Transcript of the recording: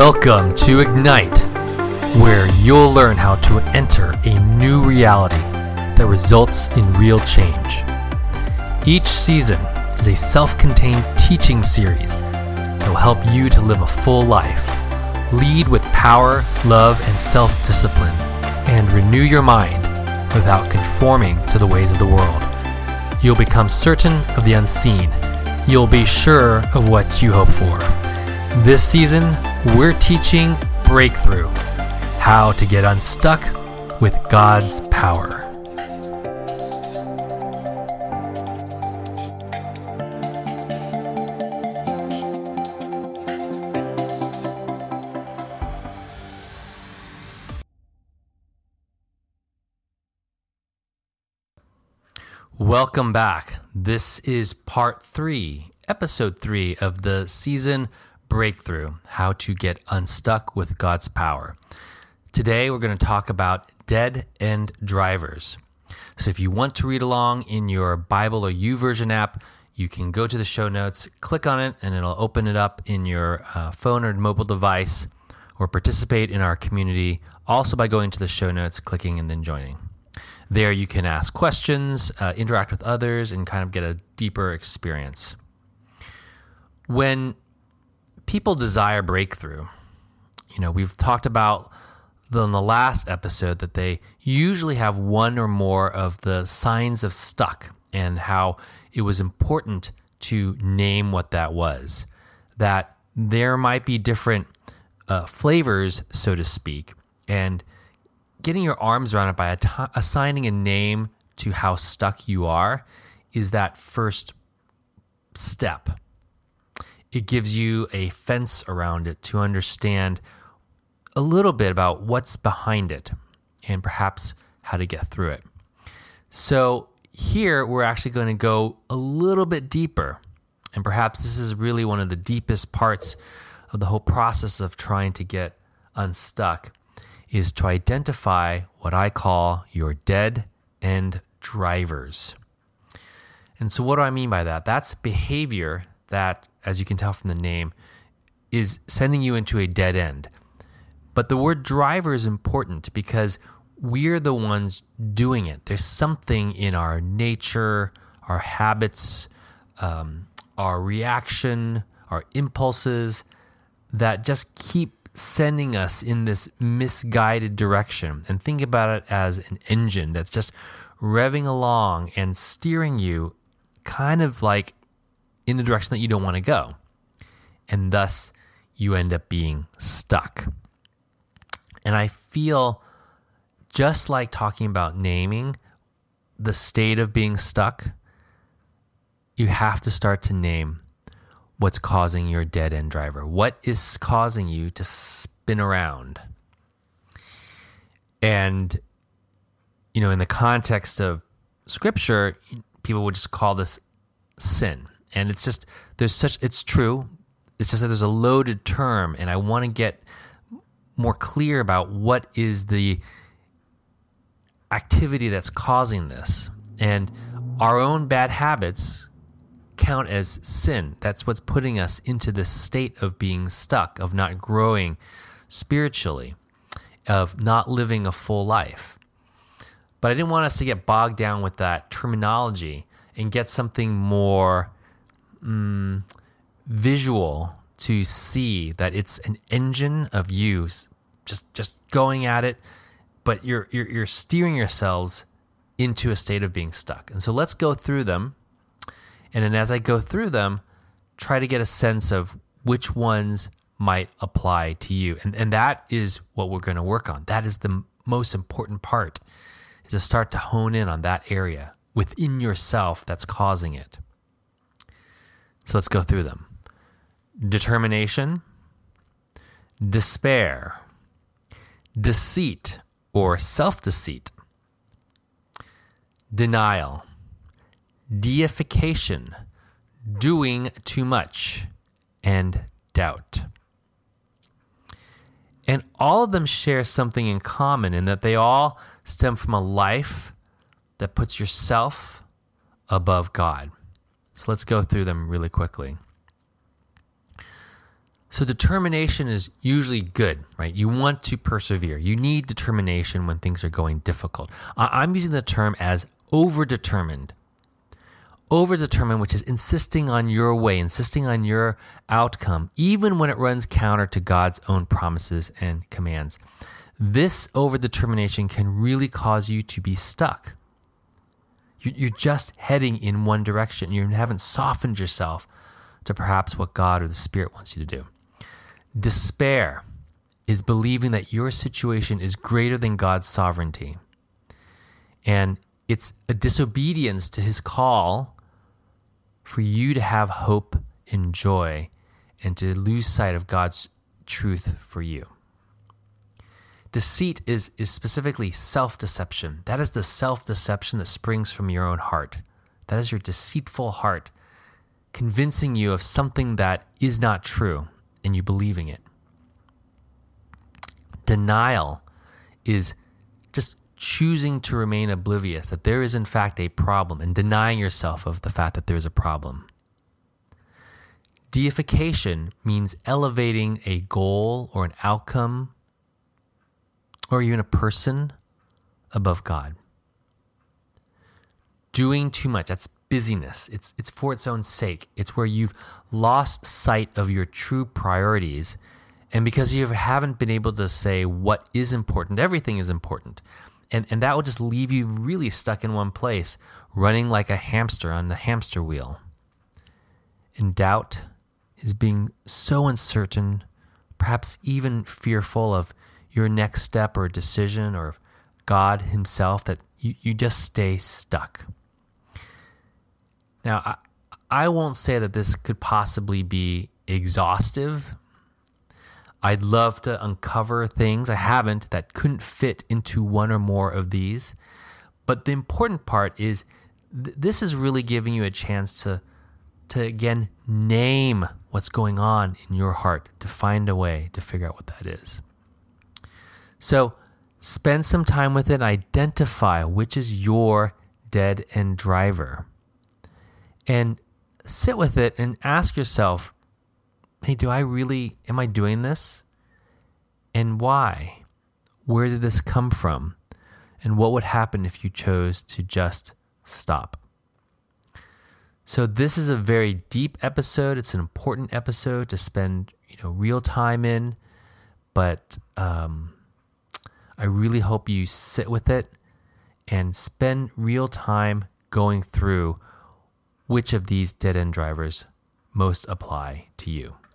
Welcome to Ignite, where you'll learn how to enter a new reality that results in real change. Each season is a self contained teaching series that will help you to live a full life, lead with power, love, and self discipline, and renew your mind without conforming to the ways of the world. You'll become certain of the unseen. You'll be sure of what you hope for. This season, we're teaching Breakthrough how to get unstuck with God's power. Welcome back. This is part three, episode three of the season breakthrough how to get unstuck with God's power. Today, we're going to talk about dead end drivers. So, if you want to read along in your Bible or YouVersion app, you can go to the show notes, click on it, and it'll open it up in your uh, phone or mobile device, or participate in our community also by going to the show notes, clicking, and then joining. There, you can ask questions, uh, interact with others, and kind of get a deeper experience. When people desire breakthrough. You know, we've talked about in the last episode that they usually have one or more of the signs of stuck and how it was important to name what that was. That there might be different uh, flavors, so to speak, and getting your arms around it by assigning a name to how stuck you are is that first step it gives you a fence around it to understand a little bit about what's behind it and perhaps how to get through it. So, here we're actually going to go a little bit deeper. And perhaps this is really one of the deepest parts of the whole process of trying to get unstuck is to identify what I call your dead end drivers. And so, what do I mean by that? That's behavior that, as you can tell from the name, is sending you into a dead end. But the word driver is important because we're the ones doing it. There's something in our nature, our habits, um, our reaction, our impulses that just keep sending us in this misguided direction. And think about it as an engine that's just revving along and steering you kind of like in the direction that you don't want to go. And thus, you end up being stuck. And I feel just like talking about naming the state of being stuck, you have to start to name what's causing your dead end driver. What is causing you to spin around? And, you know, in the context of scripture, people would just call this sin and it's just there's such it's true. It's just that there's a loaded term and i want to get more clear about what is the activity that's causing this. And our own bad habits count as sin. That's what's putting us into this state of being stuck of not growing spiritually of not living a full life. But i didn't want us to get bogged down with that terminology and get something more mm, visual to see that it's an engine of use, just just going at it, but you're you're, you're steering yourselves into a state of being stuck. And so let's go through them, and then as I go through them, try to get a sense of which ones might apply to you, and and that is what we're going to work on. That is the most important part, is to start to hone in on that area within yourself that's causing it. So let's go through them determination, despair, deceit or self deceit, denial, deification, doing too much, and doubt. And all of them share something in common in that they all stem from a life that puts yourself above God. So let's go through them really quickly. So, determination is usually good, right? You want to persevere. You need determination when things are going difficult. I'm using the term as overdetermined. Overdetermined, which is insisting on your way, insisting on your outcome, even when it runs counter to God's own promises and commands. This overdetermination can really cause you to be stuck. You're just heading in one direction. You haven't softened yourself to perhaps what God or the Spirit wants you to do. Despair is believing that your situation is greater than God's sovereignty. And it's a disobedience to his call for you to have hope and joy and to lose sight of God's truth for you. Deceit is, is specifically self deception. That is the self deception that springs from your own heart. That is your deceitful heart convincing you of something that is not true and you believing it. Denial is just choosing to remain oblivious that there is, in fact, a problem and denying yourself of the fact that there is a problem. Deification means elevating a goal or an outcome or even a person above God. Doing too much, that's busyness. It's, it's for its own sake. It's where you've lost sight of your true priorities. And because you haven't been able to say what is important, everything is important. And, and that will just leave you really stuck in one place, running like a hamster on the hamster wheel. And doubt is being so uncertain, perhaps even fearful of your next step or decision or God Himself that you, you just stay stuck. Now, I, I won't say that this could possibly be exhaustive. I'd love to uncover things I haven't that couldn't fit into one or more of these. But the important part is th- this is really giving you a chance to to again name what's going on in your heart, to find a way to figure out what that is. So, spend some time with it, identify which is your dead end driver and sit with it and ask yourself, hey, do I really, am I doing this? And why? Where did this come from? And what would happen if you chose to just stop? So this is a very deep episode. It's an important episode to spend, you know, real time in. But um, I really hope you sit with it and spend real time going through which of these dead end drivers most apply to you.